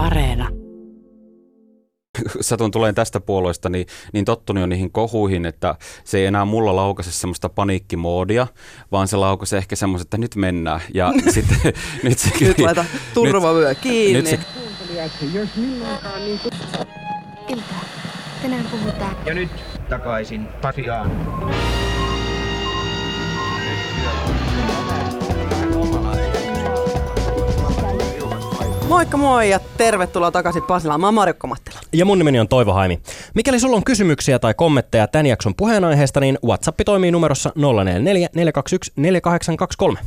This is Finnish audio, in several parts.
Areena. satun tuleen tästä puolueesta, niin, niin tottunut jo niihin kohuihin, että se ei enää mulla laukaise semmoista paniikkimoodia, vaan se laukaise ehkä semmoista, että nyt mennään. Ja sitten, nyt, se, Nyt laita turvavyö kiinni. Nyt se, Ilta. Tänään puhutaan. Ja nyt takaisin Pasiaan. Moikka moi ja tervetuloa takaisin Pasilaan. Mä oon Marjukka Mattila. Ja mun nimeni on Toivo Haimi. Mikäli sulla on kysymyksiä tai kommentteja tämän jakson puheenaiheesta, niin WhatsApp toimii numerossa 044 421 4823.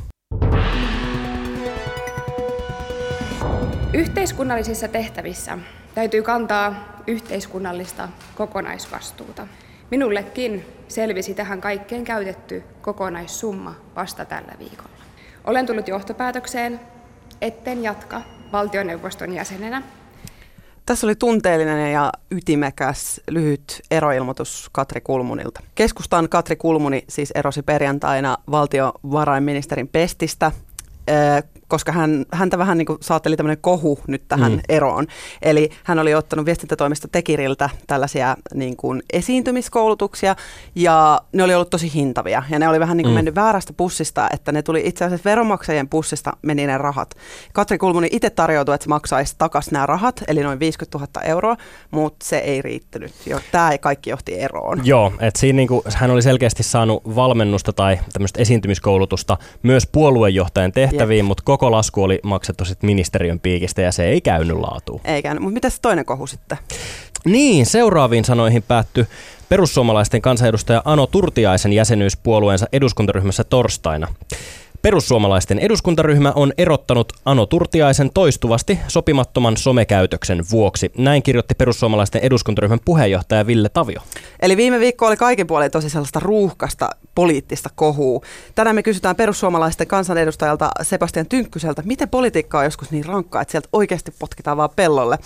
Yhteiskunnallisissa tehtävissä täytyy kantaa yhteiskunnallista kokonaisvastuuta. Minullekin selvisi tähän kaikkeen käytetty kokonaissumma vasta tällä viikolla. Olen tullut johtopäätökseen, etten jatka valtioneuvoston jäsenenä. Tässä oli tunteellinen ja ytimekäs lyhyt eroilmoitus Katri Kulmunilta. Keskustan Katri Kulmuni siis erosi perjantaina valtiovarainministerin pestistä, koska hän, häntä vähän niin kuin saatteli tämmöinen kohu nyt tähän mm. eroon. Eli hän oli ottanut viestintätoimisto Tekiriltä tällaisia niin kuin esiintymiskoulutuksia ja ne oli ollut tosi hintavia. Ja ne oli vähän niin kuin mm. mennyt väärästä pussista, että ne tuli itse asiassa veronmaksajien pussista meni ne rahat. Katri Kulmuni itse tarjoutui, että se maksaisi takaisin nämä rahat, eli noin 50 000 euroa, mutta se ei riittänyt. Tämä ei kaikki johti eroon. Joo, että siinä niinku, hän oli selkeästi saanut valmennusta tai tämmöistä esiintymiskoulutusta myös puoluejohtajan tehtäviin, Jep. mutta koko lasku oli maksettu sitten ministeriön piikistä ja se ei käynyt laatuun. Ei käynyt. Mutta mitä se toinen kohu sitten? Niin, seuraaviin sanoihin päättyi perussuomalaisten kansanedustaja Ano Turtiaisen jäsenyys puolueensa eduskuntaryhmässä torstaina. Perussuomalaisten eduskuntaryhmä on erottanut Ano Turtiaisen toistuvasti sopimattoman somekäytöksen vuoksi. Näin kirjoitti perussuomalaisten eduskuntaryhmän puheenjohtaja Ville Tavio. Eli viime viikko oli kaikin puolin tosi sellaista ruuhkasta poliittista kohua. Tänään me kysytään perussuomalaisten kansanedustajalta Sebastian Tynkkyseltä, miten politiikka on joskus niin rankkaa, että sieltä oikeasti potkitaan vaan pellolle.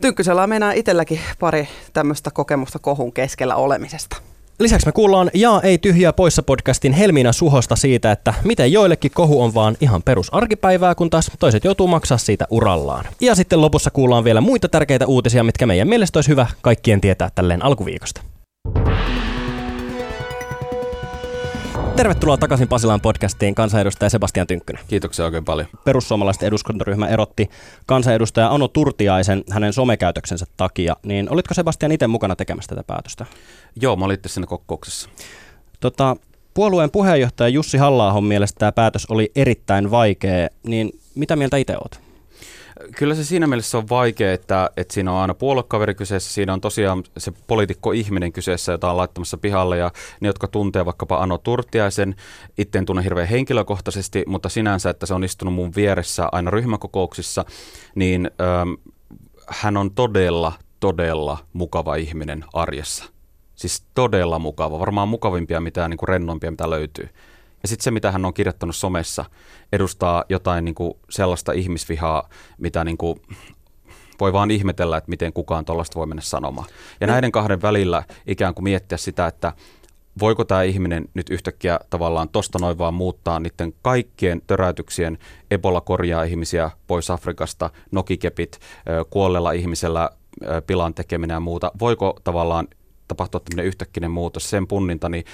Tynkkysellä on meinaa itselläkin pari tämmöistä kokemusta kohun keskellä olemisesta. Lisäksi me kuullaan Ja ei tyhjää poissa podcastin Helmiina Suhosta siitä, että miten joillekin kohu on vaan ihan perusarkipäivää, kun taas toiset joutuu maksaa siitä urallaan. Ja sitten lopussa kuullaan vielä muita tärkeitä uutisia, mitkä meidän mielestä olisi hyvä kaikkien tietää tälleen alkuviikosta. Tervetuloa takaisin Pasilan podcastiin kansanedustaja Sebastian Tynkkynen. kiitoksia oikein paljon. Perussuomalaisten eduskuntaryhmä erotti kansanedustaja Ano Turtiaisen hänen somekäytöksensä takia. Niin olitko Sebastian itse mukana tekemässä tätä päätöstä? Joo, mä olin itse siinä kokouksessa. Tota, puolueen puheenjohtaja Jussi halla mielestä tämä päätös oli erittäin vaikea, niin mitä mieltä itse oot? Kyllä se siinä mielessä on vaikea, että, että siinä on aina puoluekaveri kyseessä, siinä on tosiaan se poliitikko-ihminen kyseessä, jota on laittamassa pihalle, ja ne, jotka tuntee vaikkapa Ano Turtiaisen, itse en tunne hirveän henkilökohtaisesti, mutta sinänsä, että se on istunut mun vieressä aina ryhmäkokouksissa, niin ähm, hän on todella, todella mukava ihminen arjessa. Siis todella mukava, varmaan mukavimpia, mitä niin kuin rennoimpia, mitä löytyy. Ja sitten se, mitä hän on kirjoittanut somessa, edustaa jotain niin kuin sellaista ihmisvihaa, mitä niin kuin voi vaan ihmetellä, että miten kukaan tuollaista voi mennä sanomaan. Ja näiden kahden välillä ikään kuin miettiä sitä, että voiko tämä ihminen nyt yhtäkkiä tavallaan tosta noin vaan muuttaa niiden kaikkien töräytyksien, Ebola korjaa ihmisiä pois Afrikasta, nokikepit, kuolleella ihmisellä pilan tekeminen ja muuta. Voiko tavallaan tapahtua tämmöinen yhtäkkinen muutos, sen punninta, niin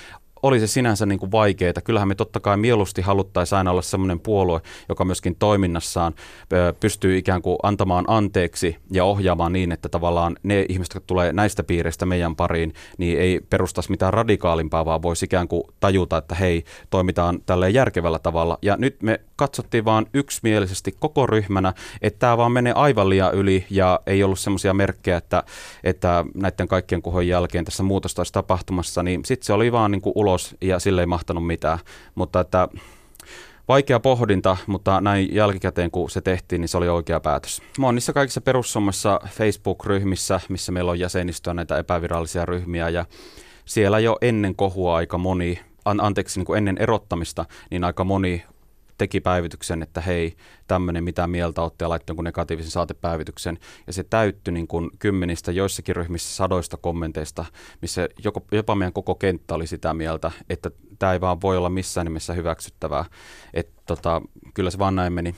oli se sinänsä niin kuin vaikeaa. Kyllähän me totta kai mieluusti haluttaisiin aina olla semmoinen puolue, joka myöskin toiminnassaan pystyy ikään kuin antamaan anteeksi ja ohjaamaan niin, että tavallaan ne ihmiset, jotka tulee näistä piireistä meidän pariin, niin ei perustaisi mitään radikaalimpaa, vaan voisi ikään kuin tajuta, että hei, toimitaan tälleen järkevällä tavalla. Ja nyt me katsottiin vaan yksimielisesti koko ryhmänä, että tämä vaan menee aivan liian yli ja ei ollut semmoisia merkkejä, että, että näiden kaikkien kuhojen jälkeen tässä muutosta olisi tapahtumassa, niin sitten se oli vaan niin kuin ulos ja sille ei mahtanut mitään. Mutta että vaikea pohdinta, mutta näin jälkikäteen kun se tehtiin, niin se oli oikea päätös. Mä oon niissä kaikissa perussummassa Facebook-ryhmissä, missä meillä on jäsenistöä näitä epävirallisia ryhmiä ja siellä jo ennen kohua aika moni, an, anteeksi niin kuin ennen erottamista, niin aika moni teki päivityksen, että hei, tämmöinen mitä mieltä olette ja laittoi jonkun negatiivisen saatepäivityksen. Ja se täyttyi niin kuin kymmenistä, joissakin ryhmissä sadoista kommenteista, missä joko, jopa meidän koko kenttä oli sitä mieltä, että tämä ei vaan voi olla missään nimessä hyväksyttävää. Että tota, kyllä se vaan näin meni.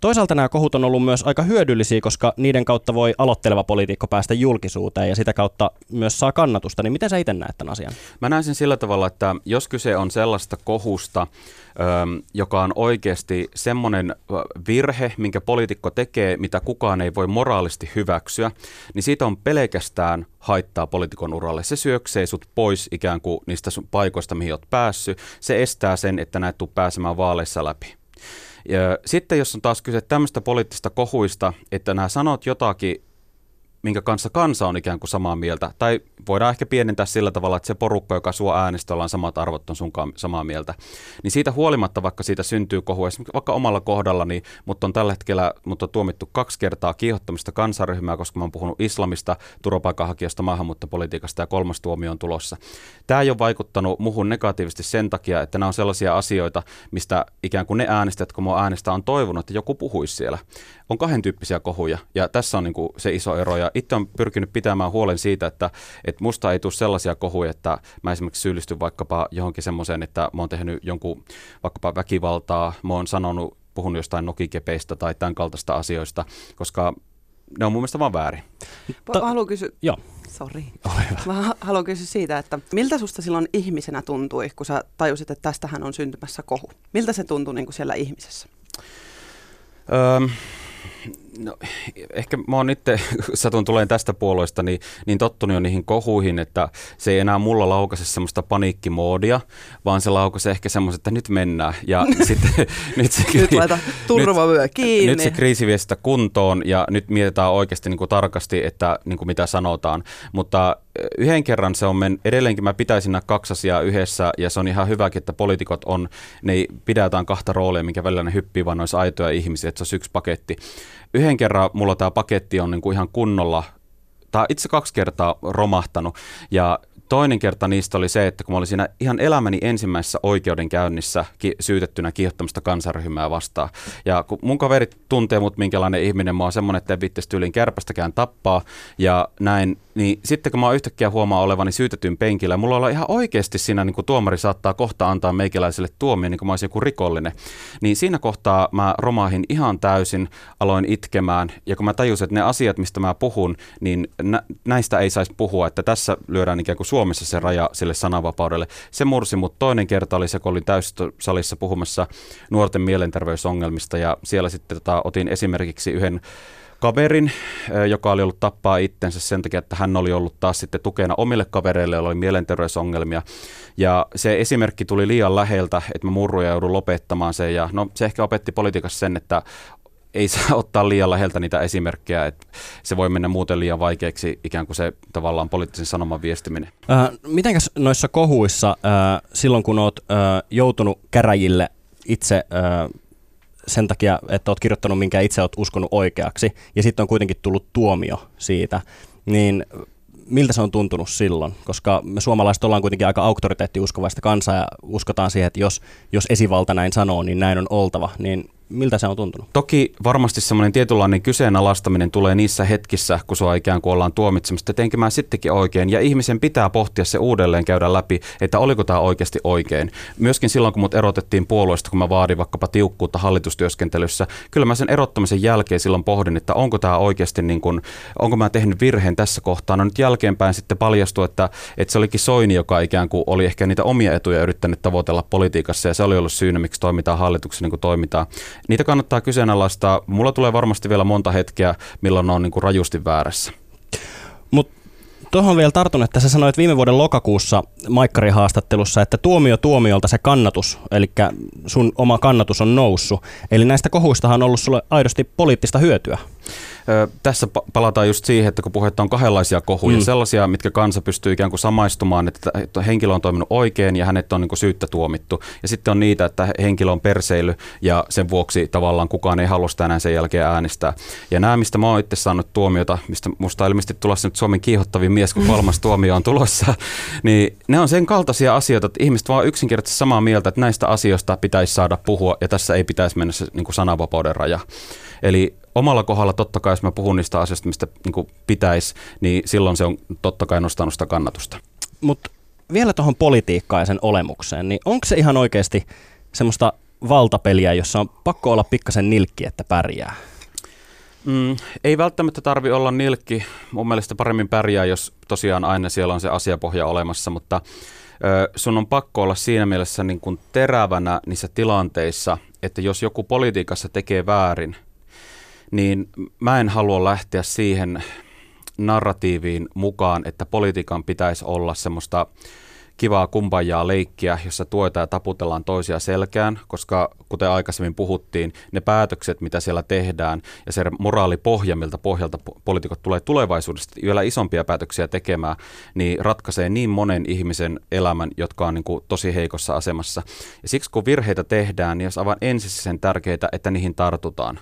Toisaalta nämä kohut on ollut myös aika hyödyllisiä, koska niiden kautta voi aloitteleva poliitikko päästä julkisuuteen ja sitä kautta myös saa kannatusta. Niin miten sä itse näet tämän asian? Mä näen sen sillä tavalla, että jos kyse on sellaista kohusta, joka on oikeasti semmoinen virhe, minkä poliitikko tekee, mitä kukaan ei voi moraalisti hyväksyä, niin siitä on pelkästään haittaa poliitikon uralle. Se syöksee sut pois ikään kuin niistä paikoista, mihin oot päässyt. Se estää sen, että näet tuu pääsemään vaaleissa läpi. Ja sitten jos on taas kyse tämmöistä poliittista kohuista, että nämä sanot jotakin minkä kanssa kansa on ikään kuin samaa mieltä. Tai voidaan ehkä pienentää sillä tavalla, että se porukka, joka sua äänestä, ollaan samat arvot, on sunkaan samaa mieltä. Niin siitä huolimatta, vaikka siitä syntyy kohu, esimerkiksi vaikka omalla kohdallani, mutta on tällä hetkellä mutta on tuomittu kaksi kertaa kiihottamista kansaryhmää, koska mä oon puhunut islamista, turvapaikanhakijasta, maahanmuuttopolitiikasta ja kolmas tuomio on tulossa. Tämä ei ole vaikuttanut muhun negatiivisesti sen takia, että nämä on sellaisia asioita, mistä ikään kuin ne äänestäjät, kun mua äänestää, on toivonut, että joku puhuisi siellä. On kahden tyyppisiä kohuja ja tässä on niin kuin se iso ero ja itse on pyrkinyt pitämään huolen siitä, että, että musta ei tule sellaisia kohuja, että mä esimerkiksi syyllistyn vaikkapa johonkin semmoiseen, että mä oon tehnyt jonkun vaikkapa väkivaltaa, mä oon sanonut, puhunut jostain nokikepeistä tai tämän kaltaista asioista, koska ne on mun mielestä vaan väärin. Ta- haluan kysyä, Joo. Sorry. Mä haluan kysyä siitä, että miltä susta silloin ihmisenä tuntui, kun sä tajusit, että tästähän on syntymässä kohu? Miltä se tuntui niin kuin siellä ihmisessä? Öö, No, ehkä mä oon itse, satun tuleen tästä puolueesta, niin, niin tottunut jo niihin kohuihin, että se ei enää mulla laukase semmoista paniikkimoodia, vaan se laukase ehkä semmoista, että nyt mennään. Ja sitten, nyt, se, nyt laita turvavyö kiinni. Nyt se kriisi vie sitä kuntoon ja nyt mietitään oikeasti niin kuin tarkasti, että niin kuin mitä sanotaan. Mutta yhden kerran se on men, edelleenkin mä pitäisin nämä kaksi asiaa yhdessä ja se on ihan hyväkin, että poliitikot on, ne pidetään kahta roolia, minkä välillä ne hyppii vaan noissa aitoja ihmisiä, että se on yksi paketti. Yhden kerran mulla tämä paketti on niin kuin ihan kunnolla, tai itse kaksi kertaa romahtanut ja toinen kerta niistä oli se, että kun mä olin siinä ihan elämäni ensimmäisessä oikeudenkäynnissä ki- syytettynä kiihottamista kansaryhmää vastaan. Ja kun mun kaverit tuntee mut minkälainen ihminen, mä oon semmonen, että en vittesi tyyliin kärpästäkään tappaa ja näin, niin sitten kun mä yhtäkkiä huomaa olevani syytetyn penkillä, mulla on ihan oikeasti siinä niin kuin tuomari saattaa kohta antaa meikäläiselle tuomio, niin kuin mä olisin joku rikollinen. Niin siinä kohtaa mä romahin ihan täysin, aloin itkemään ja kun mä tajusin, että ne asiat, mistä mä puhun, niin nä- näistä ei saisi puhua, että tässä lyödään ikään kuin Suomessa se raja sille sananvapaudelle. Se mursi, mutta toinen kerta oli se, kun olin täyssalissa puhumassa nuorten mielenterveysongelmista ja siellä sitten tota, otin esimerkiksi yhden kaverin, joka oli ollut tappaa itsensä sen takia, että hän oli ollut taas sitten tukena omille kavereille, joilla oli mielenterveysongelmia. Ja se esimerkki tuli liian läheltä, että mä murruin ja joudun lopettamaan sen. Ja no, se ehkä opetti politiikassa sen, että ei saa ottaa liian läheltä niitä esimerkkejä, että se voi mennä muuten liian vaikeaksi ikään kuin se tavallaan poliittisen sanoman viestiminen. Äh, mitenkäs noissa kohuissa, äh, silloin kun oot äh, joutunut käräjille itse äh, sen takia, että oot kirjoittanut, minkä itse oot uskonut oikeaksi, ja sitten on kuitenkin tullut tuomio siitä, niin miltä se on tuntunut silloin? Koska me suomalaiset ollaan kuitenkin aika auktoriteettiuskovaista kansaa ja uskotaan siihen, että jos, jos esivalta näin sanoo, niin näin on oltava. Niin miltä se on tuntunut? Toki varmasti semmoinen tietynlainen kyseenalaistaminen tulee niissä hetkissä, kun sua ikään kuin ollaan tuomitsemassa, että mä sittenkin oikein. Ja ihmisen pitää pohtia se uudelleen, käydä läpi, että oliko tämä oikeasti oikein. Myöskin silloin, kun mut erotettiin puolueesta, kun mä vaadin vaikkapa tiukkuutta hallitustyöskentelyssä, kyllä mä sen erottamisen jälkeen silloin pohdin, että onko tämä oikeasti, niin kuin, onko mä tehnyt virheen tässä kohtaa. No nyt jälkeenpäin sitten paljastui, että, että se olikin Soini, joka ikään kuin oli ehkä niitä omia etuja yrittänyt tavoitella politiikassa ja se oli ollut syynä, miksi toimitaan hallituksen niin kuin toimitaan niitä kannattaa kyseenalaistaa. Mulla tulee varmasti vielä monta hetkeä, milloin ne on niin kuin rajusti väärässä. Mutta tuohon vielä tartun, että sä sanoit viime vuoden lokakuussa Maikkarin haastattelussa, että tuomio tuomiolta se kannatus, eli sun oma kannatus on noussut. Eli näistä kohuistahan on ollut sulle aidosti poliittista hyötyä tässä palataan just siihen, että kun puhetta on kahdenlaisia kohuja, mm. sellaisia, mitkä kansa pystyy ikään kuin samaistumaan, että henkilö on toiminut oikein ja hänet on niin kuin syyttä tuomittu. Ja sitten on niitä, että henkilö on perseily ja sen vuoksi tavallaan kukaan ei halua sitä enää sen jälkeen äänestää. Ja nämä, mistä mä oon itse saanut tuomiota, mistä musta on ilmeisesti tulossa nyt Suomen kiihottavin mies, kun kolmas tuomio on tulossa, niin ne on sen kaltaisia asioita, että ihmiset vaan yksinkertaisesti samaa mieltä, että näistä asioista pitäisi saada puhua ja tässä ei pitäisi mennä se niin kuin sananvapauden raja. Eli omalla kohdalla totta kai, jos mä puhun niistä asioista, mistä niin pitäisi, niin silloin se on totta kai nostanut sitä kannatusta. Mutta vielä tuohon politiikkaan ja sen olemukseen, niin onko se ihan oikeasti semmoista valtapeliä, jossa on pakko olla pikkasen nilkki, että pärjää? Mm, ei välttämättä tarvi olla nilkki. Mun mielestä paremmin pärjää, jos tosiaan aina siellä on se asiapohja olemassa, mutta ö, sun on pakko olla siinä mielessä niin kuin terävänä niissä tilanteissa, että jos joku politiikassa tekee väärin, niin mä en halua lähteä siihen narratiiviin mukaan, että politiikan pitäisi olla semmoista kivaa kumpajaa leikkiä, jossa tuetaan ja taputellaan toisia selkään, koska kuten aikaisemmin puhuttiin, ne päätökset, mitä siellä tehdään ja se moraalipohja, miltä pohjalta poliitikot tulee tulevaisuudessa vielä isompia päätöksiä tekemään, niin ratkaisee niin monen ihmisen elämän, jotka on niin kuin tosi heikossa asemassa. Ja siksi kun virheitä tehdään, niin olisi aivan ensisijaisen tärkeää, että niihin tartutaan.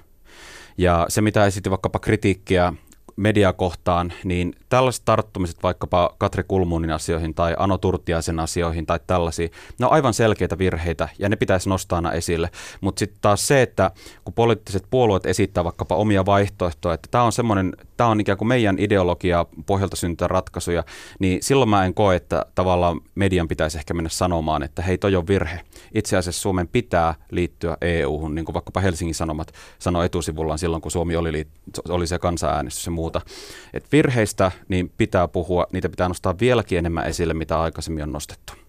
Ja se, mitä esitti vaikkapa kritiikkiä mediakohtaan, niin tällaiset tarttumiset vaikkapa Katri Kulmunin asioihin tai Ano Turtiaisen asioihin tai tällaisia, ne on aivan selkeitä virheitä ja ne pitäisi nostaa aina esille. Mutta sitten taas se, että kun poliittiset puolueet esittää vaikkapa omia vaihtoehtoja, että tämä on semmoinen, tämä on ikään kuin meidän ideologia pohjalta syntyä ratkaisuja, niin silloin mä en koe, että tavallaan median pitäisi ehkä mennä sanomaan, että hei toi on virhe. Itse asiassa Suomen pitää liittyä EU-hun, niin kuin vaikkapa Helsingin Sanomat sanoi etusivullaan silloin, kun Suomi oli, oli se kansanäänestys ja muuta. Et virheistä niin pitää puhua, niitä pitää nostaa vieläkin enemmän esille, mitä aikaisemmin on nostettu.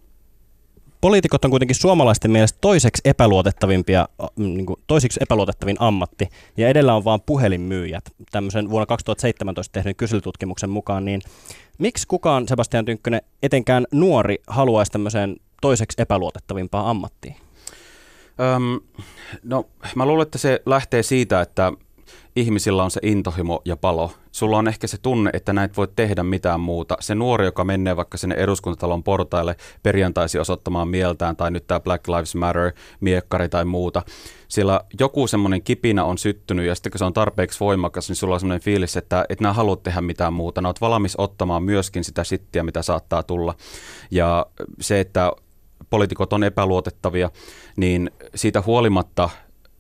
Poliitikot on kuitenkin suomalaisten mielestä toiseksi epäluotettavimpia, niin kuin toisiksi epäluotettavin ammatti, ja edellä on vain puhelinmyyjät. Tämmöisen vuonna 2017 tehdyn kyselytutkimuksen mukaan, niin miksi kukaan, Sebastian Tynkkönen, etenkään nuori haluaisi tämmöiseen toiseksi epäluotettavimpaan ammattiin? Öm, no mä luulen, että se lähtee siitä, että ihmisillä on se intohimo ja palo. Sulla on ehkä se tunne, että näet voi tehdä mitään muuta. Se nuori, joka menee vaikka sinne eduskuntatalon portaille perjantaisi osoittamaan mieltään, tai nyt tämä Black Lives Matter, miekkari tai muuta, sillä joku semmoinen kipinä on syttynyt, ja sitten kun se on tarpeeksi voimakas, niin sulla on semmoinen fiilis, että et nämä haluat tehdä mitään muuta. Nämä oot valmis ottamaan myöskin sitä sittiä, mitä saattaa tulla. Ja se, että poliitikot on epäluotettavia, niin siitä huolimatta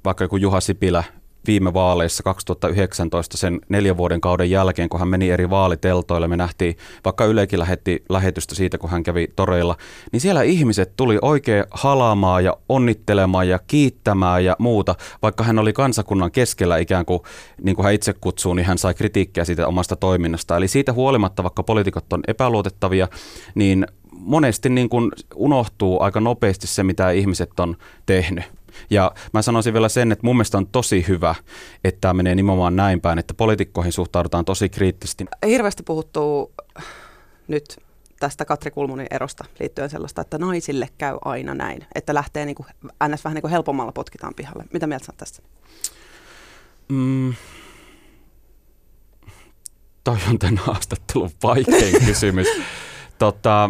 vaikka joku Juha Sipilä viime vaaleissa 2019 sen neljän vuoden kauden jälkeen, kun hän meni eri vaaliteltoille, me nähtiin, vaikka Ylekin lähetti lähetystä siitä, kun hän kävi toreilla, niin siellä ihmiset tuli oikein halaamaan ja onnittelemaan ja kiittämään ja muuta, vaikka hän oli kansakunnan keskellä ikään kuin, niin kuin hän itse kutsuu, niin hän sai kritiikkiä siitä omasta toiminnasta. Eli siitä huolimatta, vaikka poliitikot on epäluotettavia, niin monesti niin kuin unohtuu aika nopeasti se, mitä ihmiset on tehnyt. Ja mä sanoisin vielä sen, että mun mielestä on tosi hyvä, että tämä menee nimenomaan näin päin, että poliitikkoihin suhtaudutaan tosi kriittisesti. Hirveästi puhuttuu nyt tästä Katri Kulmunin erosta liittyen sellaista, että naisille käy aina näin, että lähtee niin kuin, ns. vähän niin kuin helpommalla potkitaan pihalle. Mitä mieltä sä tästä? Mm. Toi on tämän haastattelun vaikein kysymys. Tota,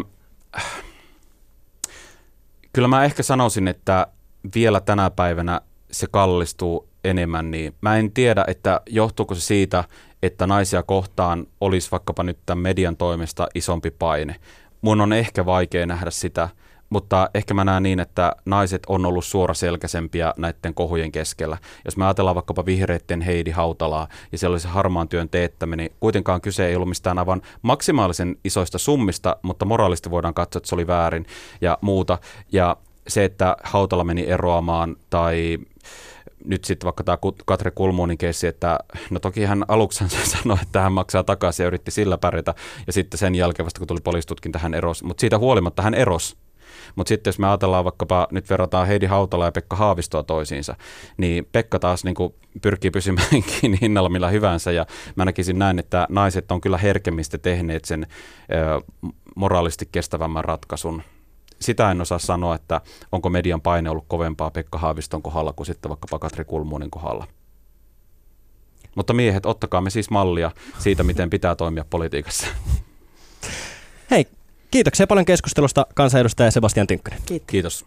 kyllä mä ehkä sanoisin, että vielä tänä päivänä se kallistuu enemmän, niin mä en tiedä, että johtuuko se siitä, että naisia kohtaan olisi vaikkapa nyt tämän median toimesta isompi paine. Mun on ehkä vaikea nähdä sitä, mutta ehkä mä näen niin, että naiset on ollut suoraselkäisempiä näiden kohujen keskellä. Jos me ajatellaan vaikkapa vihreitten Heidi Hautalaa ja siellä oli se harmaan työn teettäminen, niin kuitenkaan kyse ei ollut mistään aivan maksimaalisen isoista summista, mutta moraalisti voidaan katsoa, että se oli väärin ja muuta. Ja se, että Hautala meni eroamaan tai nyt sitten vaikka tämä Katre Kulmuunin keissi, että no toki hän aluksi sanoi, että hän maksaa takaisin ja yritti sillä pärjätä ja sitten sen jälkeen vasta kun tuli poliisitutkinta hän erosi, mutta siitä huolimatta hän erosi. Mutta sitten jos me ajatellaan vaikkapa, nyt verrataan Heidi Hautala ja Pekka Haavistoa toisiinsa, niin Pekka taas niin kuin pyrkii pysymään kiinni hinnalla millä hyvänsä ja mä näkisin näin, että naiset on kyllä herkemmistä tehneet sen ö, moraalisti kestävämmän ratkaisun sitä en osaa sanoa, että onko median paine ollut kovempaa Pekka Haaviston kohdalla kuin sitten vaikkapa Katri Kulmunin kohdalla. Mutta miehet, ottakaa me siis mallia siitä, miten pitää toimia politiikassa. Hei, kiitoksia paljon keskustelusta kansanedustaja Sebastian Tynkkönen. Kiitos. Kiitos.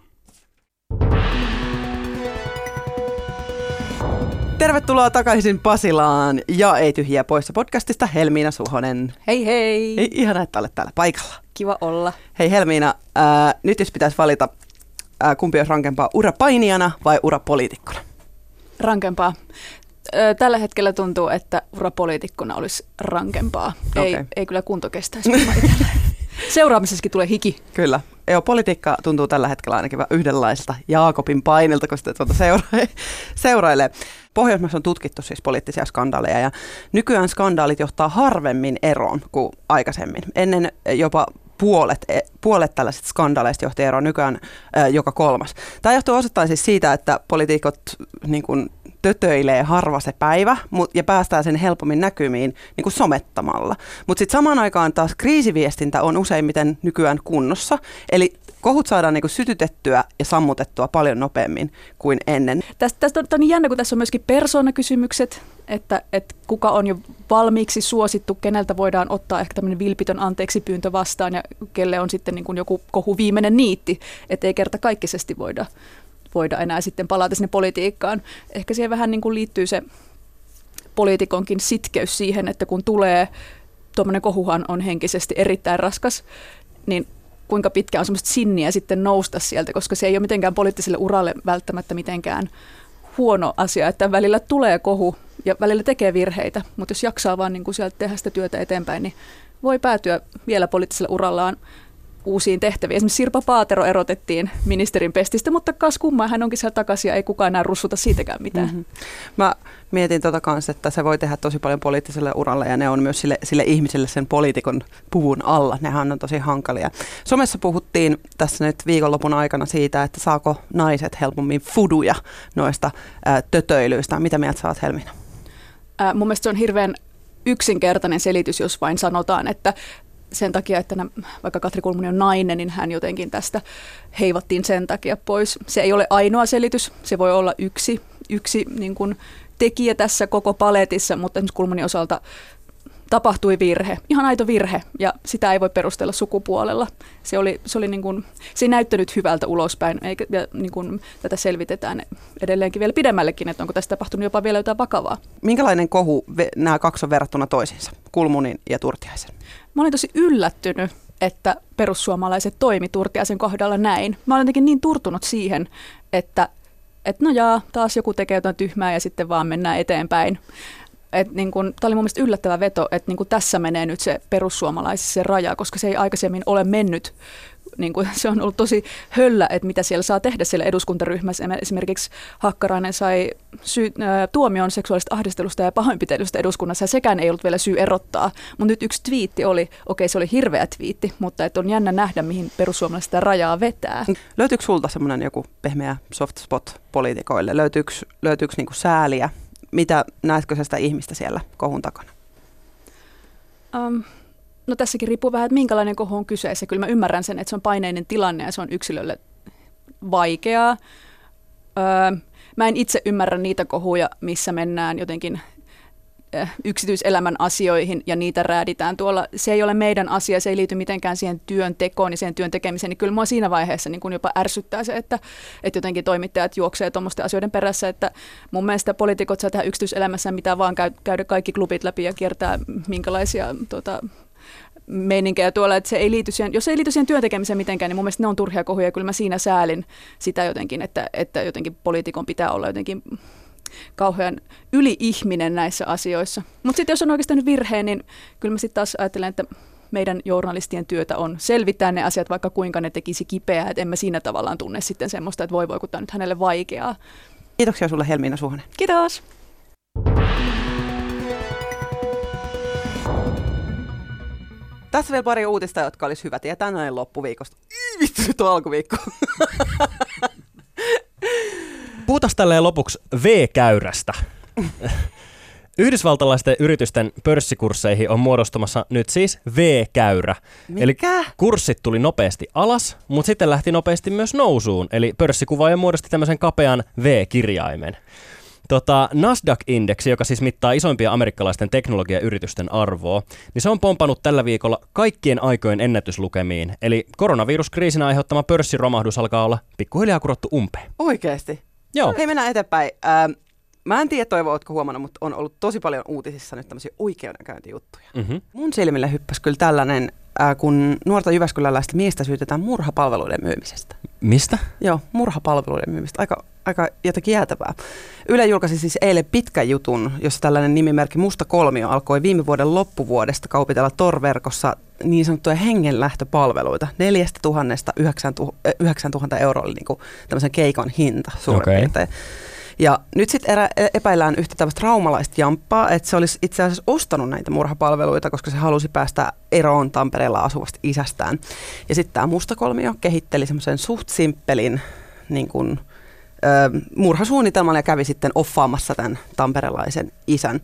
Tervetuloa takaisin Pasilaan ja Ei tyhjiä poissa podcastista Helmiina Suhonen. Hei hei! Ei, ihana, että olet täällä paikalla. Kiva olla. Hei Helmiina, ää, nyt jos pitäisi valita, ää, kumpi olisi rankempaa, urapainijana vai urapoliitikkona? Rankempaa. Tällä hetkellä tuntuu, että urapoliitikkona olisi rankempaa. Ei, Okei. ei kyllä kunto kestäisi. Seuraamisessakin tulee hiki. Kyllä. Joo, politiikka tuntuu tällä hetkellä ainakin yhdenlaista Jaakobin painilta, kun sitä tuota seura- seurailee. Pohjoismaissa on tutkittu siis poliittisia skandaaleja ja nykyään skandaalit johtaa harvemmin eroon kuin aikaisemmin. Ennen jopa puolet, e, puolet tällaisista skandaaleista johti eroon, nykyään ää, joka kolmas. Tämä johtuu osittain siis siitä, että poliitikot niin tötöilee harva se päivä mut, ja päästään sen helpommin näkymiin niin kuin somettamalla. Mutta sitten samaan aikaan taas kriisiviestintä on useimmiten nykyään kunnossa, eli kohut saadaan niin kuin sytytettyä ja sammutettua paljon nopeammin kuin ennen. Tästä, tästä on, on niin jännä, kun tässä on myöskin persoonakysymykset, että, että kuka on jo valmiiksi suosittu, keneltä voidaan ottaa ehkä tämmöinen vilpitön anteeksi pyyntö vastaan ja kelle on sitten niin kuin joku kohu viimeinen niitti, että ei kerta kaikkisesti voida, voida enää sitten palata sinne politiikkaan. Ehkä siihen vähän niin kuin liittyy se poliitikonkin sitkeys siihen, että kun tulee, tuommoinen kohuhan on henkisesti erittäin raskas, niin kuinka pitkä on semmoista sinniä sitten nousta sieltä, koska se ei ole mitenkään poliittiselle uralle välttämättä mitenkään huono asia, että välillä tulee kohu ja välillä tekee virheitä, mutta jos jaksaa vaan niin kuin sieltä tehdä sitä työtä eteenpäin, niin voi päätyä vielä poliittisella urallaan uusiin tehtäviin. Esimerkiksi Sirpa Paatero erotettiin ministerin pestistä, mutta kas kummaa, hän onkin siellä takaisin ja ei kukaan enää russuta siitäkään mitään. Mm-hmm. Mä mietin tota kanssa, että se voi tehdä tosi paljon poliittiselle uralle ja ne on myös sille, sille ihmiselle sen poliitikon puvun alla. Nehän on tosi hankalia. Somessa puhuttiin tässä nyt viikonlopun aikana siitä, että saako naiset helpommin fuduja noista ää, tötöilyistä. Mitä mieltä saat Helmina? Ää, mun mielestä se on hirveän yksinkertainen selitys, jos vain sanotaan, että sen takia, että nämä, vaikka Katri Kulmuni on nainen, niin hän jotenkin tästä heivattiin sen takia pois. Se ei ole ainoa selitys, se voi olla yksi, yksi niin kuin tekijä tässä koko paletissa, mutta esimerkiksi Kulmunin osalta tapahtui virhe, ihan aito virhe, ja sitä ei voi perustella sukupuolella. Se, oli, se, oli niin kuin, se ei näyttänyt hyvältä ulospäin, eikä, ja niin kuin, tätä selvitetään edelleenkin vielä pidemmällekin, että onko tästä tapahtunut jopa vielä jotain vakavaa. Minkälainen kohu nämä kaksi on verrattuna toisiinsa, Kulmunin ja Turtiaisen? Mä olin tosi yllättynyt, että perussuomalaiset toimi Turtiaisen kohdalla näin. Mä olen jotenkin niin turtunut siihen, että että no jaa, taas joku tekee jotain tyhmää ja sitten vaan mennään eteenpäin. Et niin kun, tämä oli mun mielestä yllättävä veto, että niin kun tässä menee nyt se perussuomalaisissa se raja, koska se ei aikaisemmin ole mennyt niin kuin, se on ollut tosi höllä, että mitä siellä saa tehdä siellä eduskuntaryhmässä. Esimerkiksi Hakkarainen sai syy, tuomion seksuaalista ahdistelusta ja pahoinpitelystä eduskunnassa, ja sekään ei ollut vielä syy erottaa. Mutta nyt yksi twiitti oli, okei se oli hirveä twiitti, mutta että on jännä nähdä, mihin perussuomalaiset sitä rajaa vetää. Löytyykö sulta semmoinen joku pehmeä soft spot poliitikoille? Löytyykö, löytyykö niinku sääliä? Mitä näetkö sitä ihmistä siellä kohun takana? Um, No tässäkin riippuu vähän, että minkälainen kohu on kyseessä. Kyllä mä ymmärrän sen, että se on paineinen tilanne ja se on yksilölle vaikeaa. Öö, mä en itse ymmärrä niitä kohuja, missä mennään jotenkin yksityiselämän asioihin ja niitä rääditään tuolla. Se ei ole meidän asia, se ei liity mitenkään siihen työn tekoon ja siihen työn tekemiseen. Niin kyllä mua siinä vaiheessa niin kun jopa ärsyttää se, että, että jotenkin toimittajat juoksee tuommoisten asioiden perässä. Että mun mielestä poliitikot saa tehdä yksityiselämässä mitä vaan käydä kaikki klubit läpi ja kiertää minkälaisia tota, meininkejä tuolla, että se ei liity siihen, jos se ei liity siihen työntekemiseen mitenkään, niin mun mielestä ne on turhia kohuja. Kyllä mä siinä säälin sitä jotenkin, että, että jotenkin poliitikon pitää olla jotenkin kauhean yli-ihminen näissä asioissa. Mutta sitten jos on oikeasti nyt virheen, niin kyllä mä sitten taas ajattelen, että meidän journalistien työtä on selvittää ne asiat, vaikka kuinka ne tekisi kipeää, että en mä siinä tavallaan tunne sitten semmoista, että voi voi, kun tämä nyt hänelle vaikeaa. Kiitoksia sulle Helmiina Suhonen. Kiitos. Tässä vielä pari uutista, jotka olisi hyvä tietää näin loppuviikosta. Vittu, on alkuviikko. Tälleen lopuksi V-käyrästä. Yhdysvaltalaisten yritysten pörssikursseihin on muodostumassa nyt siis V-käyrä. Mikä? Eli kurssit tuli nopeasti alas, mutta sitten lähti nopeasti myös nousuun. Eli pörssikuvaaja muodosti tämmöisen kapean V-kirjaimen. Tota, Nasdaq-indeksi, joka siis mittaa isoimpia amerikkalaisten teknologiayritysten arvoa, niin se on pompannut tällä viikolla kaikkien aikojen ennätyslukemiin. Eli koronaviruskriisin aiheuttama pörssiromahdus alkaa olla pikkuhiljaa kurottu umpeen. Oikeesti? Joo. Hei, mennään eteenpäin. Ähm, mä en tiedä, Toivo, ootko huomannut, mutta on ollut tosi paljon uutisissa nyt tämmöisiä oikeudenkäyntijuttuja. Mm-hmm. Mun silmille hyppäsi kyllä tällainen, äh, kun nuorta Jyväskyläläistä miestä syytetään murhapalveluiden myymisestä. Mistä? Joo, murhapalveluiden myymistä. Aika, aika jotenkin jäätävää. Yle julkaisi siis eilen pitkän jutun, jossa tällainen nimimerkki Musta kolmio alkoi viime vuoden loppuvuodesta kaupitella torverkossa niin sanottuja hengenlähtöpalveluita. 4 000 9 000 euroa oli niin kuin tämmöisen keikon hinta suurin okay. piirtein. Ja nyt sitten erä, epäillään yhtä tämmöistä raumalaista jamppaa, että se olisi itse asiassa ostanut näitä murhapalveluita, koska se halusi päästä eroon Tampereella asuvasta isästään. Ja sitten tämä mustakolmio kehitteli semmoisen suht simppelin niin kuin, ö, murhasuunnitelman ja kävi sitten offaamassa tämän tamperelaisen isän.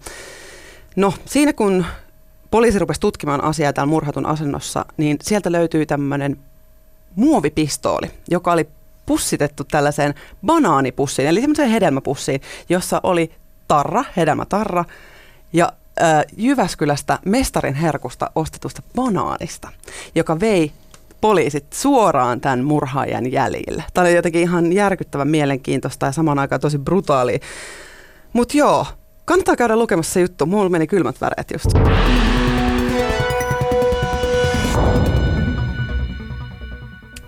No siinä kun poliisi rupesi tutkimaan asiaa täällä murhatun asennossa, niin sieltä löytyi tämmöinen muovipistooli, joka oli pussitettu tällaiseen banaanipussiin, eli semmoiseen hedelmäpussiin, jossa oli tarra, hedelmätarra ja Jyväskylästä mestarin herkusta ostetusta banaanista, joka vei poliisit suoraan tämän murhaajan jäljille. Tämä oli jotenkin ihan järkyttävän mielenkiintoista ja samaan aikaan tosi brutaalia. Mutta joo, kannattaa käydä lukemassa se juttu. Mulla meni kylmät väreet just.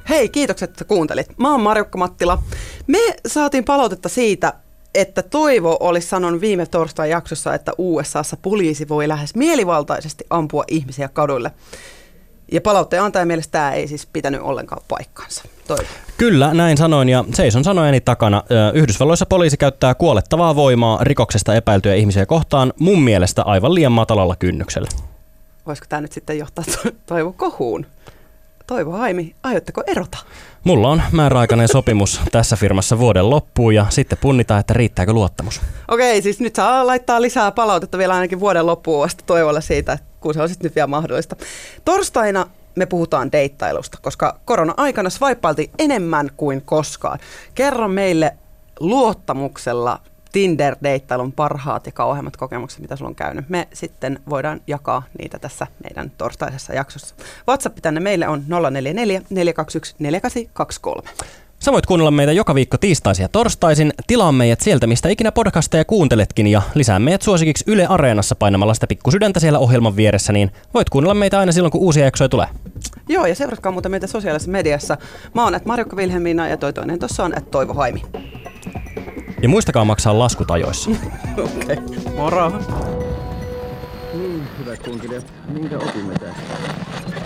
Hei, kiitokset, että kuuntelit. Mä oon Marjukka Mattila. Me saatiin palautetta siitä, että Toivo olisi sanonut viime torstain jaksossa, että USAssa poliisi voi lähes mielivaltaisesti ampua ihmisiä kaduille. Ja palautteen antajan mielestä tämä ei siis pitänyt ollenkaan paikkaansa. Toivo. Kyllä, näin sanoin ja seison sanojeni takana. Yhdysvalloissa poliisi käyttää kuolettavaa voimaa rikoksesta epäiltyjä ihmisiä kohtaan mun mielestä aivan liian matalalla kynnyksellä. Voisiko tämä nyt sitten johtaa to- Toivo kohuun? Toivo Haimi, aiotteko erota? Mulla on määräaikainen sopimus tässä firmassa vuoden loppuun ja sitten punnitaan, että riittääkö luottamus. Okei, siis nyt saa laittaa lisää palautetta vielä ainakin vuoden loppuun asti Toivolle siitä, kun se on sitten nyt vielä mahdollista. Torstaina me puhutaan deittailusta, koska korona-aikana swipeiltiin enemmän kuin koskaan. Kerro meille luottamuksella Tinder-deittailun parhaat ja kauheimmat kokemukset, mitä sulla on käynyt. Me sitten voidaan jakaa niitä tässä meidän torstaisessa jaksossa. WhatsApp tänne meille on 044 421 4823. Sä voit kuunnella meitä joka viikko tiistaisin ja torstaisin. Tilaa meidät sieltä, mistä ikinä podcasteja kuunteletkin ja lisää meidät suosikiksi Yle Areenassa painamalla sitä pikkusydäntä siellä ohjelman vieressä, niin voit kuunnella meitä aina silloin, kun uusia jaksoja tulee. Joo, ja seuratkaa muuten meitä sosiaalisessa mediassa. Mä oon että Marjukka Vilhelmiina ja toi toinen tuossa on että Toivo Haimi. Ja muistakaa maksaa laskut ajoissa. Okei, okay. moro! Niin, hyvät kuuntelijat, minkä opimme tästä?